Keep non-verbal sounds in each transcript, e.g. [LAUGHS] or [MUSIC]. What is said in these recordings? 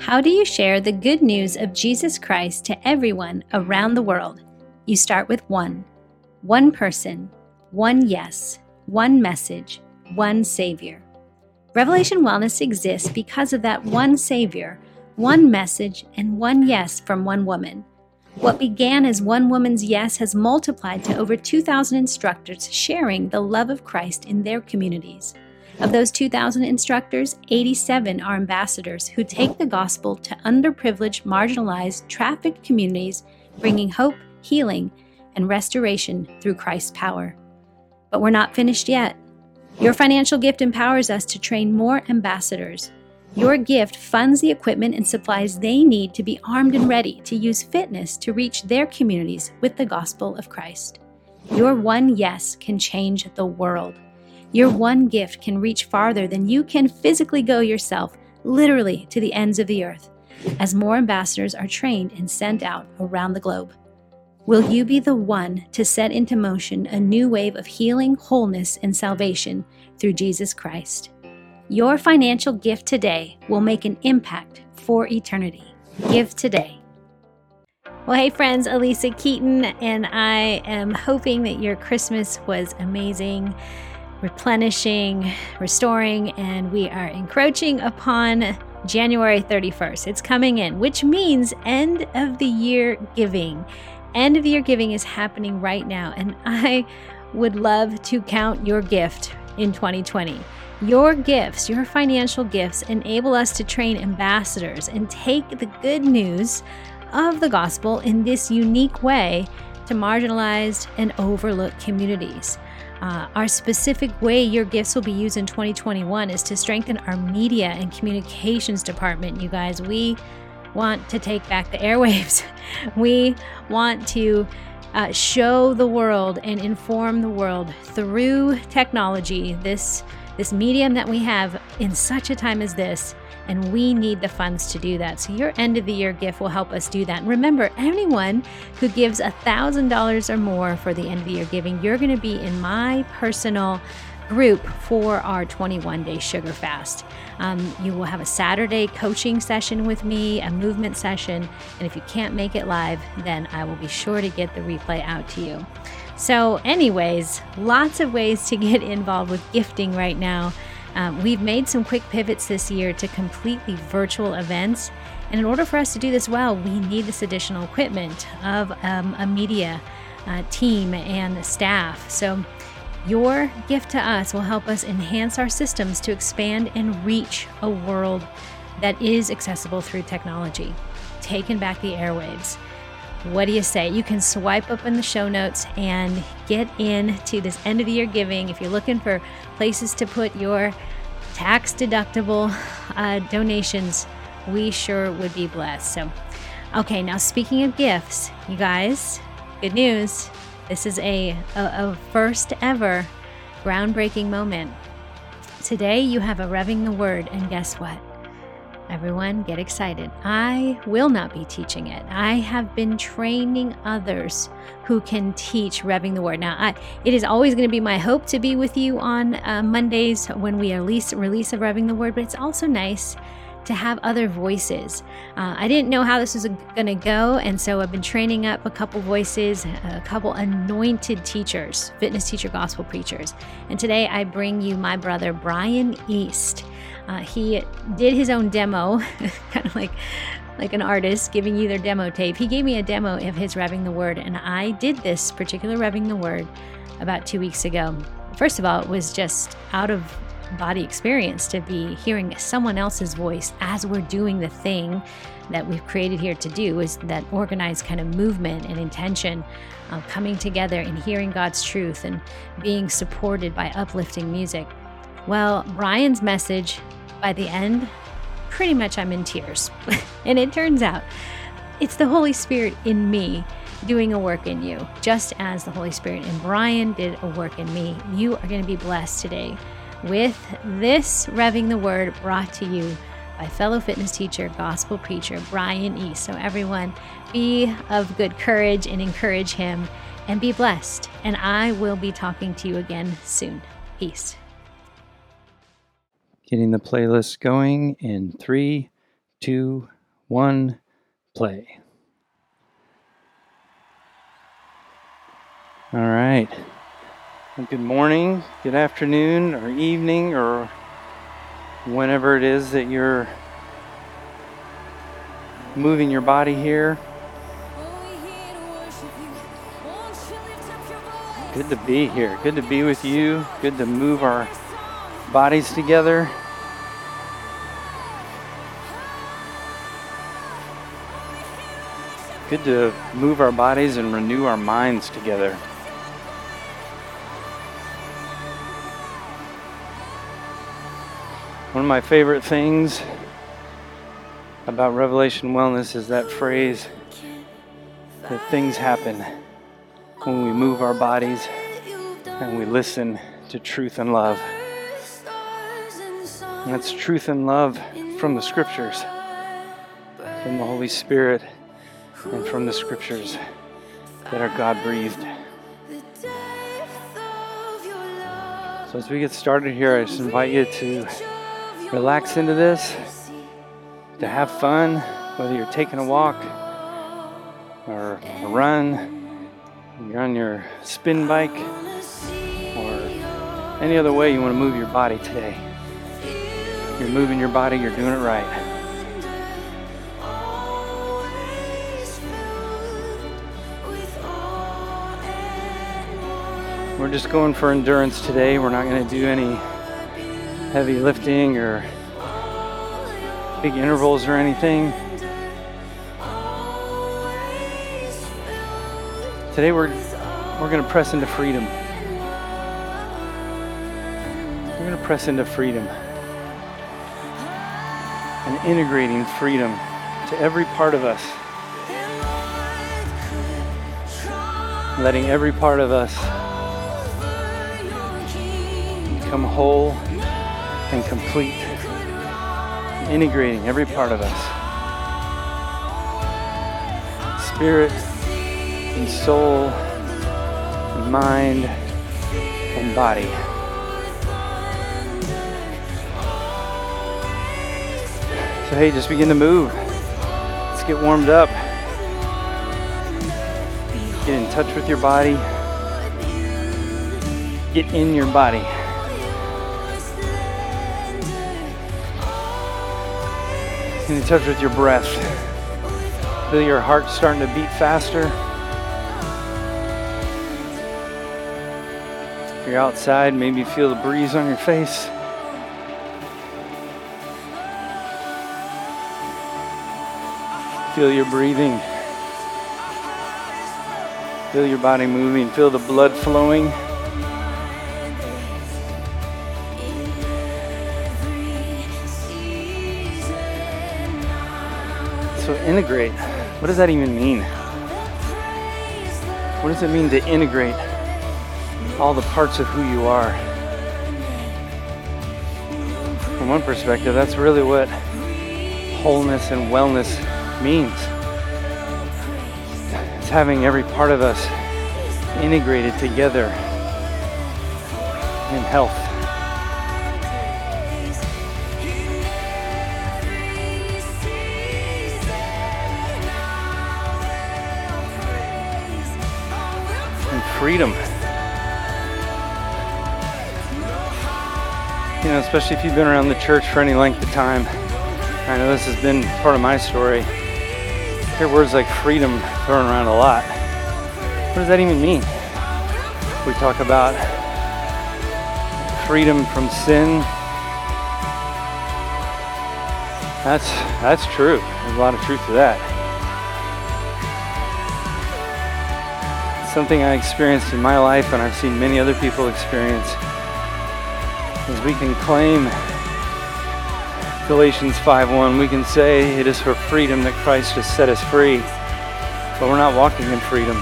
How do you share the good news of Jesus Christ to everyone around the world? You start with one one person, one yes, one message, one Savior. Revelation Wellness exists because of that one Savior, one message, and one yes from one woman. What began as one woman's yes has multiplied to over 2,000 instructors sharing the love of Christ in their communities. Of those 2,000 instructors, 87 are ambassadors who take the gospel to underprivileged, marginalized, trafficked communities, bringing hope, healing, and restoration through Christ's power. But we're not finished yet. Your financial gift empowers us to train more ambassadors. Your gift funds the equipment and supplies they need to be armed and ready to use fitness to reach their communities with the gospel of Christ. Your one yes can change the world. Your one gift can reach farther than you can physically go yourself, literally to the ends of the earth, as more ambassadors are trained and sent out around the globe. Will you be the one to set into motion a new wave of healing, wholeness, and salvation through Jesus Christ? Your financial gift today will make an impact for eternity. Give today. Well, hey, friends, Alisa Keeton, and I am hoping that your Christmas was amazing replenishing, restoring, and we are encroaching upon January 31st. It's coming in, which means end of the year giving. End of the year giving is happening right now, and I would love to count your gift in 2020. Your gifts, your financial gifts, enable us to train ambassadors and take the good news of the gospel in this unique way to marginalized and overlooked communities. Uh, our specific way your gifts will be used in 2021 is to strengthen our media and communications department, you guys. We want to take back the airwaves. [LAUGHS] we want to uh, show the world and inform the world through technology, this, this medium that we have in such a time as this and we need the funds to do that. So your end of the year gift will help us do that. And remember, anyone who gives a $1,000 or more for the end of the year giving, you're going to be in my personal group for our 21 day sugar fast. Um, you will have a Saturday coaching session with me, a movement session, and if you can't make it live, then I will be sure to get the replay out to you. So, anyways, lots of ways to get involved with gifting right now. Um, we've made some quick pivots this year to completely virtual events. And in order for us to do this well, we need this additional equipment of um, a media uh, team and staff. So, your gift to us will help us enhance our systems to expand and reach a world that is accessible through technology. Taking back the airwaves. What do you say? You can swipe up in the show notes and get in to this end of the year giving. If you're looking for places to put your tax deductible uh, donations, we sure would be blessed. So, okay, now speaking of gifts, you guys, good news. This is a, a, a first ever groundbreaking moment. Today, you have a Revving the Word, and guess what? Everyone, get excited. I will not be teaching it. I have been training others who can teach Revving the Word. Now, I, it is always going to be my hope to be with you on uh, Mondays when we release release of Revving the Word, but it's also nice to have other voices. Uh, I didn't know how this was going to go, and so I've been training up a couple voices, a couple anointed teachers, fitness teacher, gospel preachers. And today I bring you my brother, Brian East. Uh, he did his own demo, [LAUGHS] kind of like like an artist giving you their demo tape. He gave me a demo of his revving the word, and I did this particular revving the word about two weeks ago. First of all, it was just out of body experience to be hearing someone else's voice as we're doing the thing that we've created here to do is that organized kind of movement and intention uh, coming together and hearing God's truth and being supported by uplifting music. Well, Brian's message by the end, pretty much I'm in tears. [LAUGHS] and it turns out it's the Holy Spirit in me doing a work in you, just as the Holy Spirit in Brian did a work in me. You are going to be blessed today with this Revving the Word brought to you by fellow fitness teacher, gospel preacher Brian East. So, everyone, be of good courage and encourage him and be blessed. And I will be talking to you again soon. Peace. Getting the playlist going in three, two, one, play. All right. Good morning, good afternoon, or evening, or whenever it is that you're moving your body here. Good to be here. Good to be with you. Good to move our bodies together. Good to move our bodies and renew our minds together. One of my favorite things about Revelation Wellness is that phrase that things happen when we move our bodies and we listen to truth and love. And that's truth and love from the scriptures, from the Holy Spirit, and from the scriptures that are God breathed. So, as we get started here, I just invite you to relax into this, to have fun, whether you're taking a walk or a run you're on your spin bike or any other way you want to move your body today. You're moving your body, you're doing it right. We're just going for endurance today. We're not going to do any heavy lifting or big intervals or anything. Today we're we're going to press into freedom. We're going to press into freedom and integrating freedom to every part of us. Letting every part of us become whole and complete. Integrating every part of us. Spirit, and soul, and mind, and body. So, hey, just begin to move. Let's get warmed up. Get in touch with your body. Get in your body. Get in touch with your breath. Feel your heart starting to beat faster. If you're outside, maybe feel the breeze on your face. Feel your breathing. Feel your body moving. Feel the blood flowing. So, integrate. What does that even mean? What does it mean to integrate? all the parts of who you are. From one perspective, that's really what wholeness and wellness means. It's having every part of us integrated together in health. And freedom. you know, especially if you've been around the church for any length of time. I know this has been part of my story. Hear words like freedom thrown around a lot. What does that even mean? We talk about freedom from sin. That's that's true. There's a lot of truth to that. Something I experienced in my life and I've seen many other people experience is we can claim Galatians 5:1, we can say it is for freedom that Christ has set us free, but we're not walking in freedom.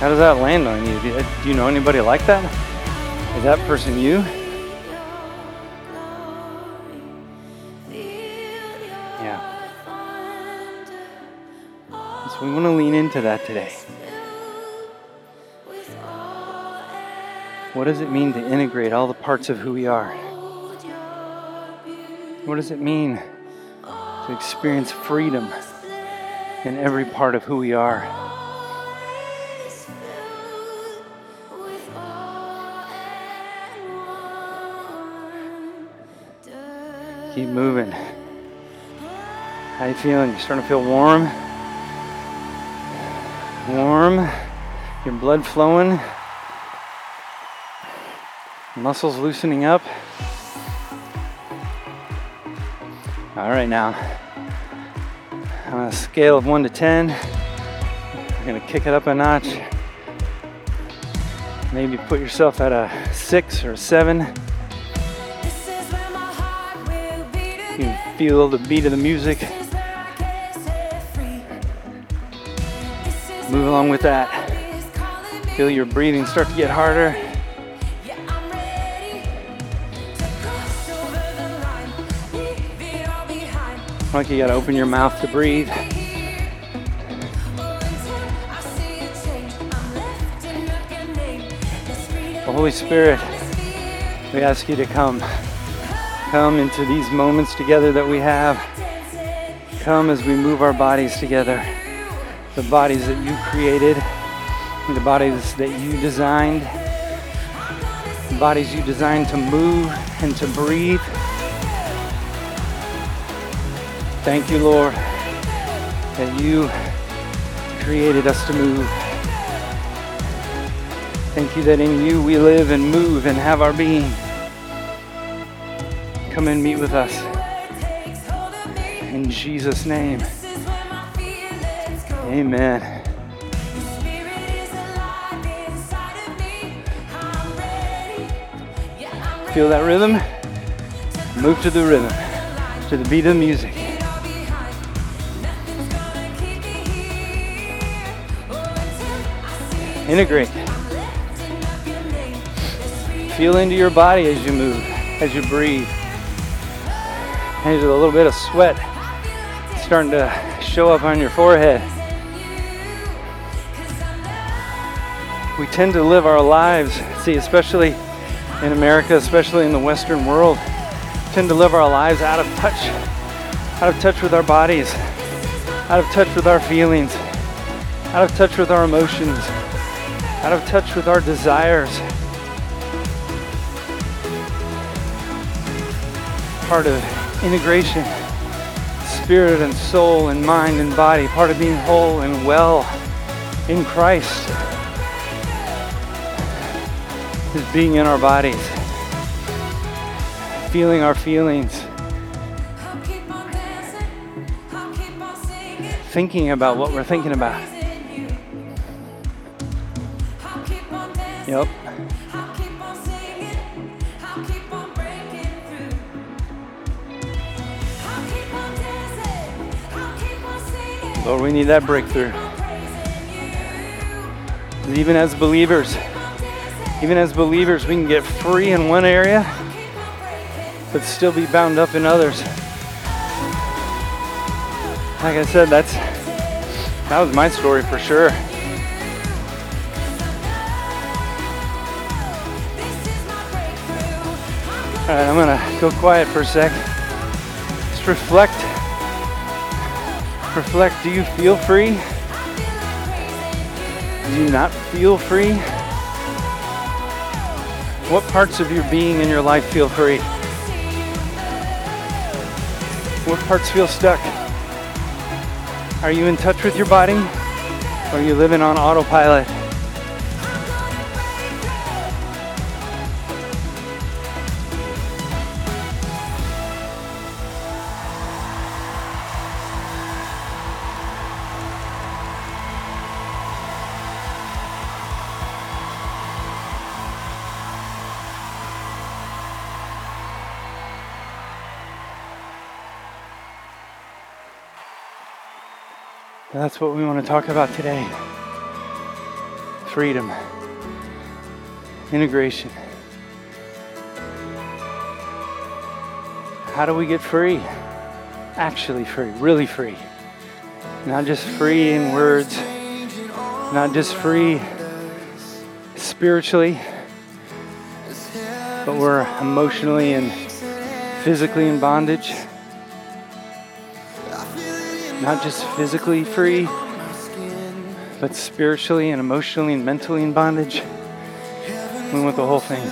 How does that land on you? Do you know anybody like that? Is that person you? Yeah. So we want to lean into that today. What does it mean to integrate all the parts of who we are? What does it mean to experience freedom in every part of who we are? Keep moving. How you feeling? You're starting to feel warm? Warm. Your blood flowing. Muscles loosening up. All right, now on a scale of one to 10, I'm gonna kick it up a notch. Maybe put yourself at a six or a seven. You can feel the beat of the music. Move along with that. Feel your breathing start to get harder. Like you gotta open your mouth to breathe. The Holy Spirit, we ask you to come. Come into these moments together that we have. Come as we move our bodies together. The bodies that you created, the bodies that you designed, the bodies you designed to move and to breathe. Thank you, Lord, that you created us to move. Thank you that in you we live and move and have our being. Come and meet with us. In Jesus' name. Amen. Feel that rhythm? Move to the rhythm, to the beat of the music. Integrate. Feel into your body as you move, as you breathe. There's a little bit of sweat starting to show up on your forehead. We tend to live our lives, see, especially in America, especially in the Western world, tend to live our lives out of touch, out of touch with our bodies, out of touch with our feelings, out of touch with our emotions, out of touch with our desires. Part of integration, spirit and soul and mind and body, part of being whole and well in Christ. Is being in our bodies, feeling our feelings, thinking about what we're thinking about. Yep. Lord, we need that breakthrough. Even as believers, even as believers, we can get free in one area, but still be bound up in others. Like I said, that's that was my story for sure. All right, I'm gonna go quiet for a sec. Just reflect. Reflect. Do you feel free? Do you not feel free? What parts of your being in your life feel free? What parts feel stuck? Are you in touch with your body? Or are you living on autopilot? That's what we want to talk about today freedom, integration. How do we get free? Actually, free, really free. Not just free in words, not just free spiritually, but we're emotionally and physically in bondage, not just physically free, but spiritually and emotionally and mentally in bondage. We want the whole thing.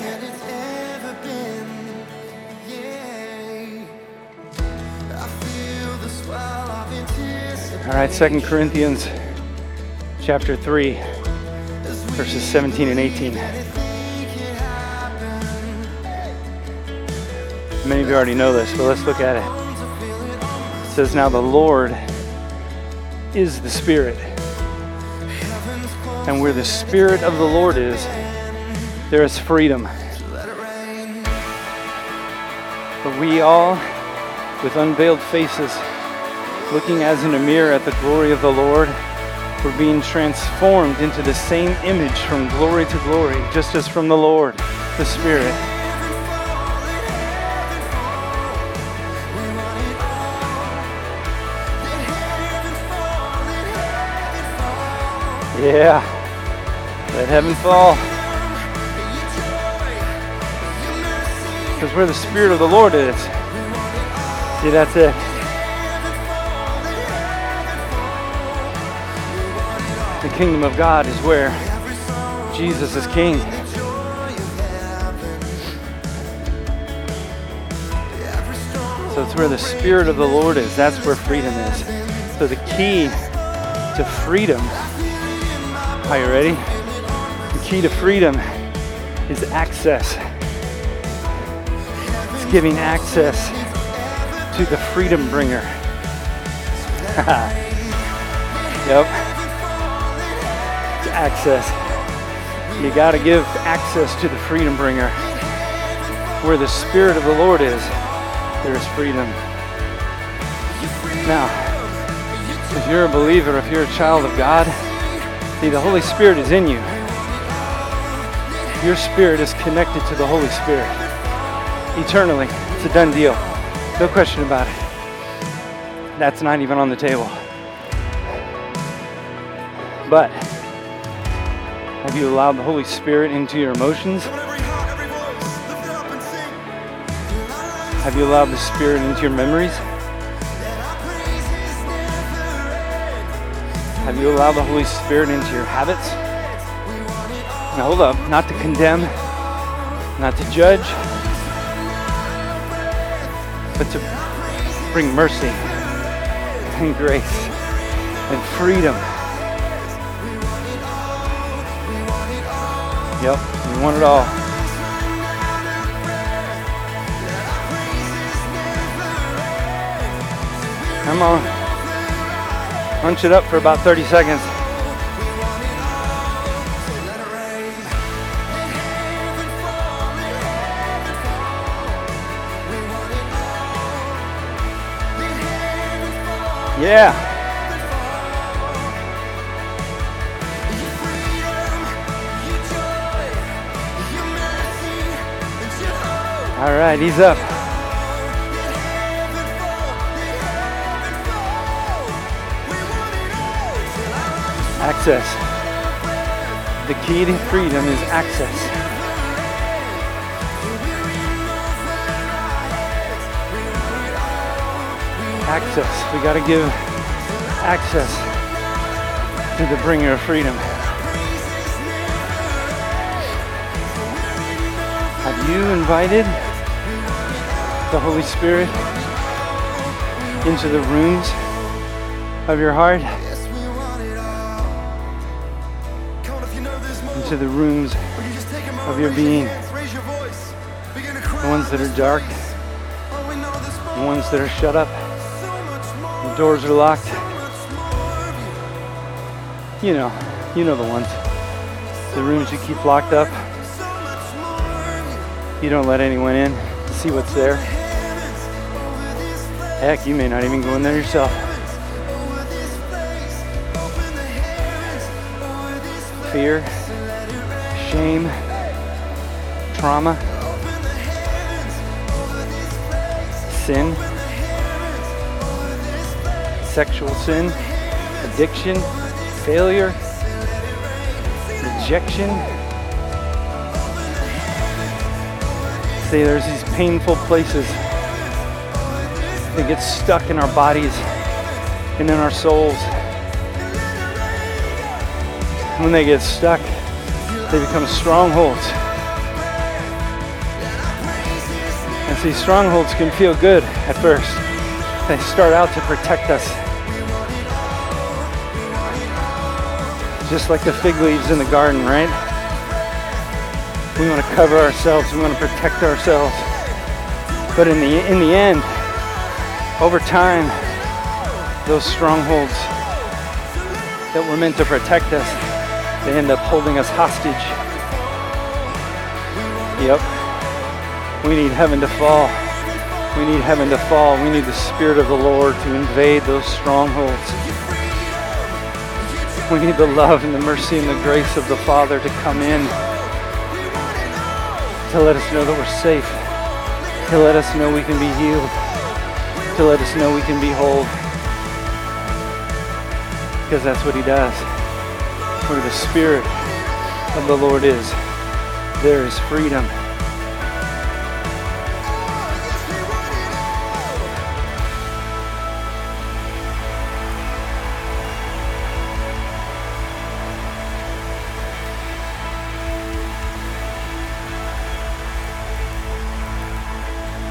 All right, Second Corinthians chapter 3, verses 17 and 18. Many of you already know this, but let's look at it. It says, Now the Lord is the Spirit. And where the Spirit of the Lord is, there is freedom. But we all, with unveiled faces, looking as in a mirror at the glory of the Lord, we're being transformed into the same image from glory to glory, just as from the Lord, the Spirit. Yeah. Let heaven fall. Because where the Spirit of the Lord is, see, that's it. The kingdom of God is where Jesus is king. So it's where the Spirit of the Lord is. That's where freedom is. So the key to freedom, are you ready? The key to freedom is access. It's giving access to the freedom bringer. [LAUGHS] yep. It's access. You got to give access to the freedom bringer. Where the Spirit of the Lord is, there is freedom. Now, if you're a believer, if you're a child of God, see, the Holy Spirit is in you. Your spirit is connected to the Holy Spirit eternally. It's a done deal. No question about it. That's not even on the table. But have you allowed the Holy Spirit into your emotions? Have you allowed the Spirit into your memories? Have you allowed the Holy Spirit into your habits? Now hold up, not to condemn, not to judge, but to bring mercy and grace and freedom. Yep, we want it all. Come on. Hunch it up for about 30 seconds. Yeah. All right, he's up. Access. The key to freedom is access. Access. We got to give access to the bringer of freedom. Have you invited the Holy Spirit into the rooms of your heart? Into the rooms of your being. The ones that are dark, the ones that are shut up, the doors are locked. You know, you know the ones. The rooms you keep locked up. You don't let anyone in to see what's there. Heck, you may not even go in there yourself. Fear, shame, trauma, sin, sexual sin, addiction, failure, rejection. See, there's these painful places They get stuck in our bodies and in our souls. When they get stuck, they become strongholds. And see, strongholds can feel good at first. They start out to protect us. Just like the fig leaves in the garden, right? We want to cover ourselves, we want to protect ourselves. But in the in the end, over time, those strongholds that were meant to protect us, they end up holding us hostage. Yep. We need heaven to fall. We need heaven to fall. We need the Spirit of the Lord to invade those strongholds. We need the love and the mercy and the grace of the Father to come in to let us know that we're safe, to let us know we can be healed, to let us know we can be whole. Because that's what He does. Where the Spirit of the Lord is, there is freedom.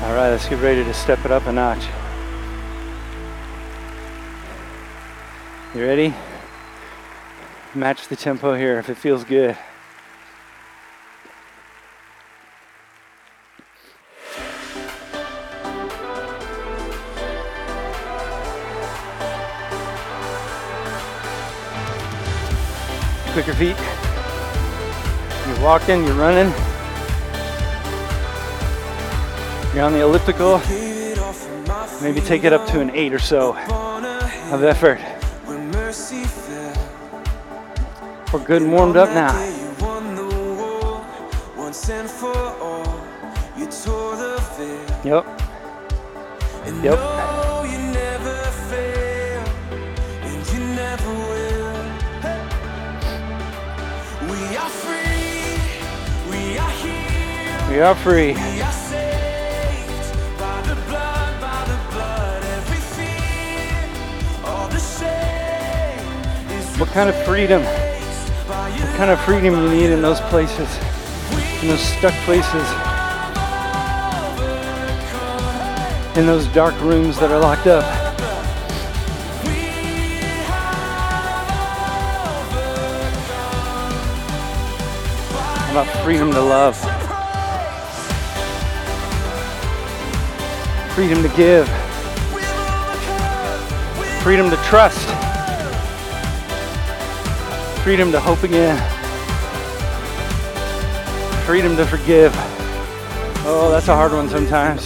All right, let's get ready to step it up a notch. You ready? Match the tempo here if it feels good. Quicker feet. You're walking, you're running. You're on the elliptical. Maybe take it up to an eight or so of effort. We're good and warmed up now. Yep. Yep. We are free. What kind of freedom? Kind of freedom you need in those places, in those stuck places, in those dark rooms that are locked up. About freedom to love? Freedom to give. Freedom to trust freedom to hope again, freedom to forgive. Oh, that's a hard one sometimes.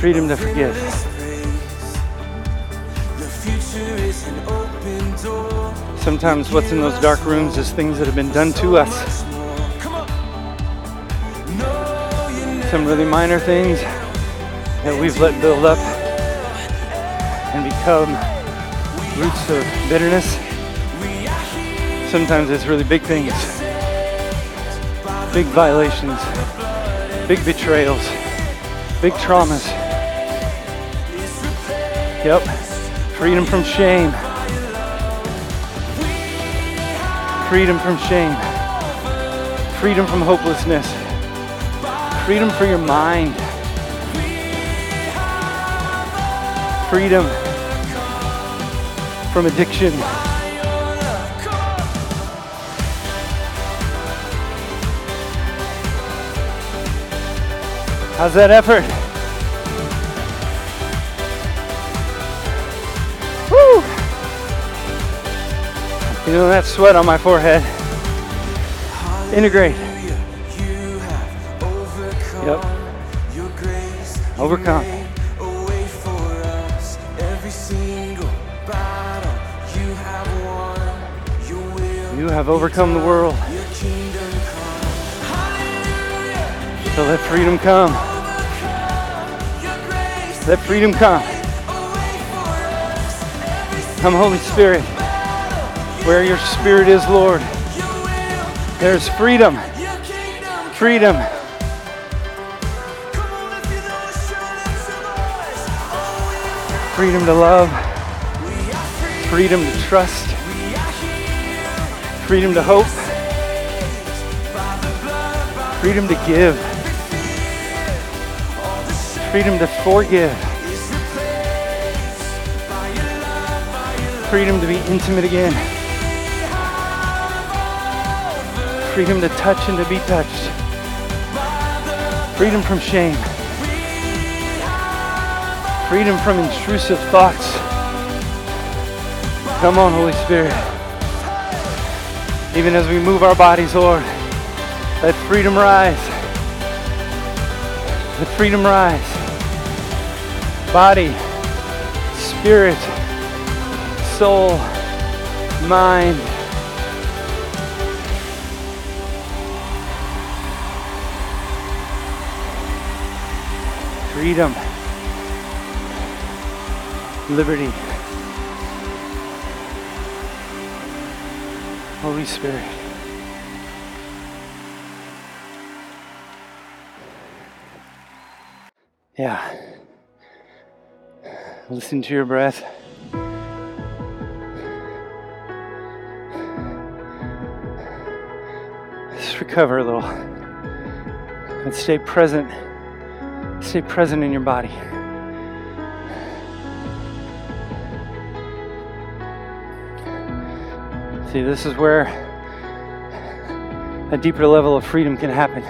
Freedom to forgive. Sometimes what's in those dark rooms is things that have been done to us. Some really minor things that we've let build up and become roots of bitterness. Sometimes it's really big things, big violations, big betrayals, big traumas. Yep, freedom from shame. Freedom from shame. Freedom from hopelessness. Freedom for your mind. Freedom from addiction. How's that effort? Woo! Feeling that sweat on my forehead. Integrate. Yep. Overcome. have overcome the world. So let freedom come. Let freedom come. Come, Holy Spirit. Where your spirit is, Lord, there's freedom. Freedom. Freedom to love. Freedom to trust freedom to hope, freedom to give, freedom to forgive, freedom to be intimate again, freedom to touch and to be touched, freedom from shame. Freedom from intrusive thoughts. Come on, Holy Spirit. Even as we move our bodies, Lord, let freedom rise. Let freedom rise. Body, spirit, soul, mind. Freedom liberty. Holy Spirit. Yeah. Listen to your breath. Just recover a little. And stay present. Stay present in your body. See, this is where a deeper level of freedom can happen.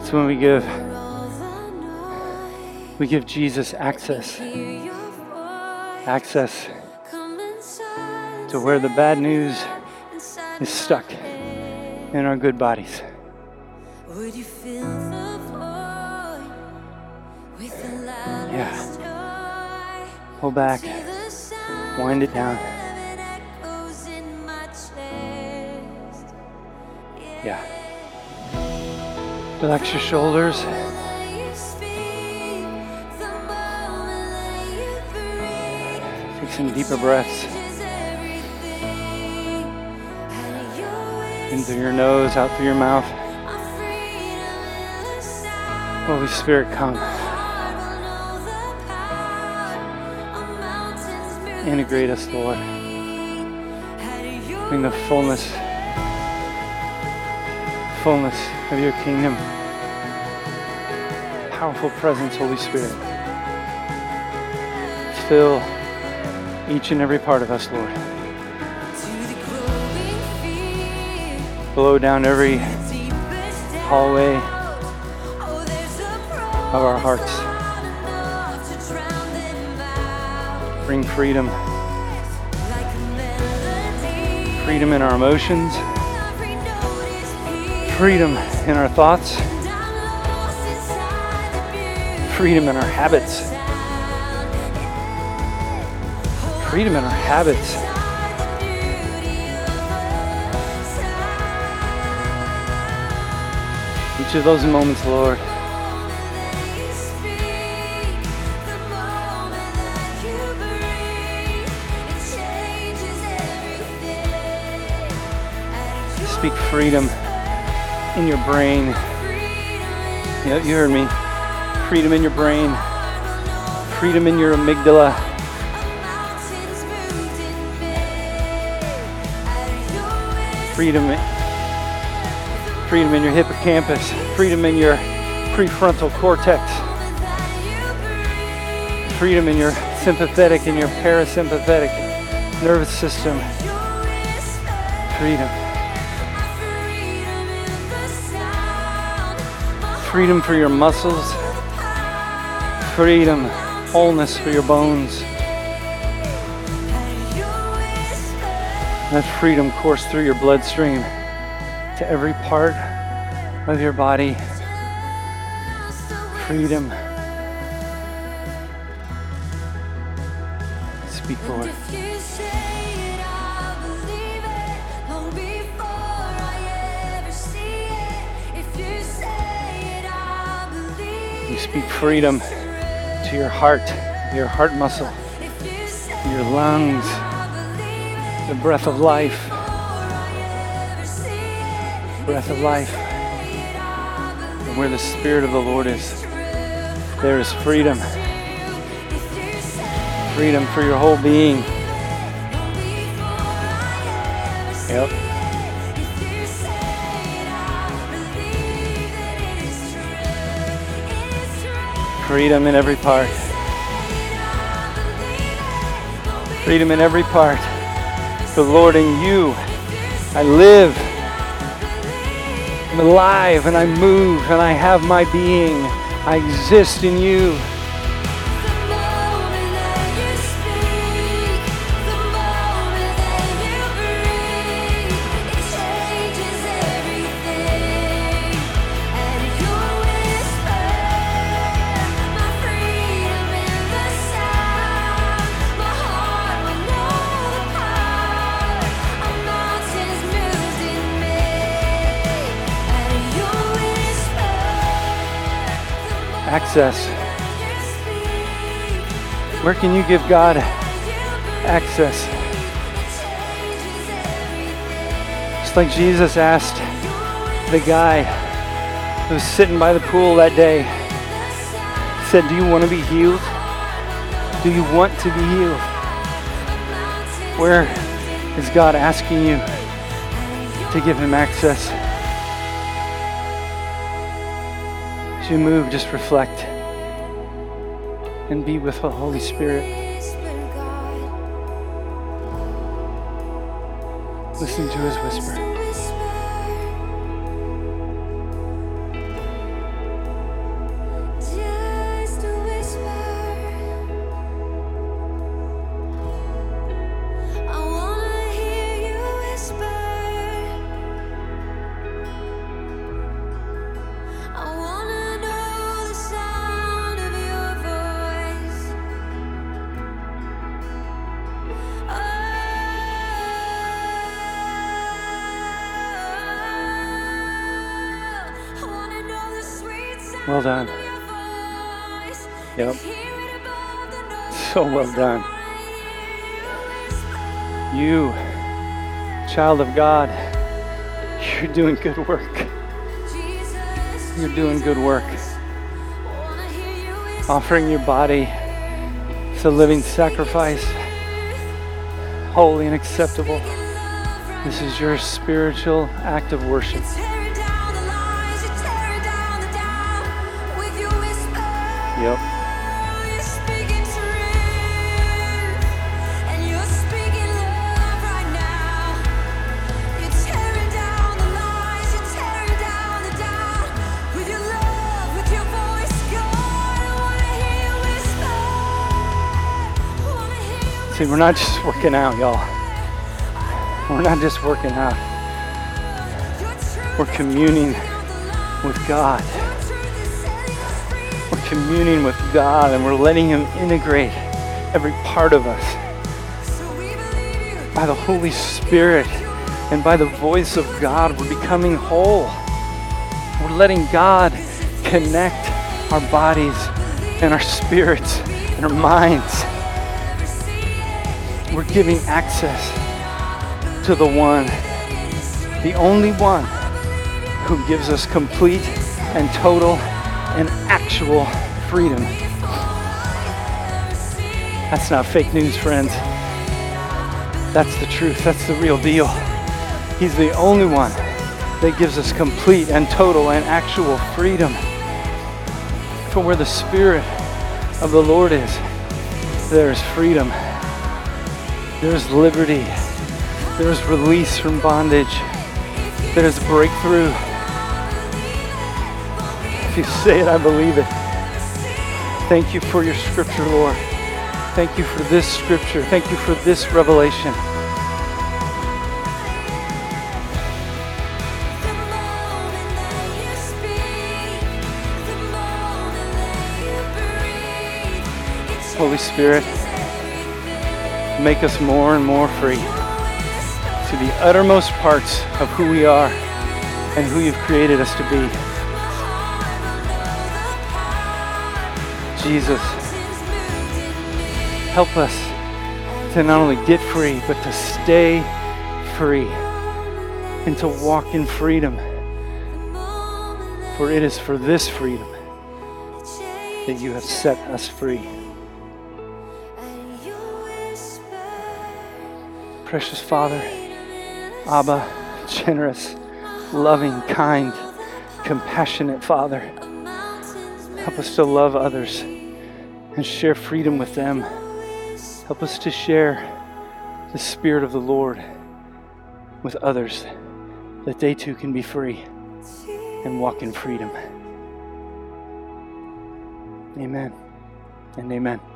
It's when we give we give Jesus access. Access to where the bad news is stuck in our good bodies. Yeah. Hold back. Wind it down. Yeah. Relax your shoulders. Take some deeper breaths. In through your nose, out through your mouth. Holy Spirit, come. Integrate us, Lord. Bring the fullness, fullness of your kingdom. Powerful presence, Holy Spirit. Fill each and every part of us, Lord. Blow down every hallway of our hearts. Bring freedom. Freedom in our emotions, freedom in our thoughts, freedom in our habits, freedom in our habits. Each of those moments, Lord. Freedom in your brain. Yeah, you heard me. Freedom in your brain. Freedom in your amygdala. Freedom, freedom in your hippocampus. Freedom in your prefrontal cortex. Freedom in your sympathetic and your parasympathetic nervous system. Freedom. Freedom for your muscles, freedom, wholeness for your bones. Let freedom course through your bloodstream to every part of your body. Freedom. Speak freedom to your heart, your heart muscle, your lungs, the breath of life. Breath of life. And where the Spirit of the Lord is, there is freedom. Freedom for your whole being. Yep. Freedom in every part. Freedom in every part. The Lord in you. I live. I'm alive and I move and I have my being. I exist in you. Access. Where can you give God access? Just like Jesus asked the guy who was sitting by the pool that day, he said, Do you want to be healed? Do you want to be healed? Where is God asking you to give him access? You move, just reflect and be with the Holy Spirit. Listen to his whisper. Well done. Yep. So well done. You, child of God, you're doing good work. You're doing good work. Offering your body as a living sacrifice, holy and acceptable. This is your spiritual act of worship. Yep. See, we're not just working out, y'all. We're not just working out. We're communing with God communing with God and we're letting Him integrate every part of us by the Holy Spirit and by the voice of God. We're becoming whole. We're letting God connect our bodies and our spirits and our minds. We're giving access to the one, the only one who gives us complete and total and actual freedom. That's not fake news, friends. That's the truth. That's the real deal. He's the only one that gives us complete and total and actual freedom. For where the Spirit of the Lord is, there is freedom, there is liberty, there is release from bondage, there is breakthrough. If you say it, I believe it. Thank you for your scripture, Lord. Thank you for this scripture. Thank you for this revelation. Holy Spirit, make us more and more free to the uttermost parts of who we are and who you've created us to be. Jesus, help us to not only get free, but to stay free and to walk in freedom. For it is for this freedom that you have set us free. Precious Father, Abba, generous, loving, kind, compassionate Father, help us to love others and share freedom with them. Help us to share the Spirit of the Lord with others that they too can be free and walk in freedom. Amen and amen.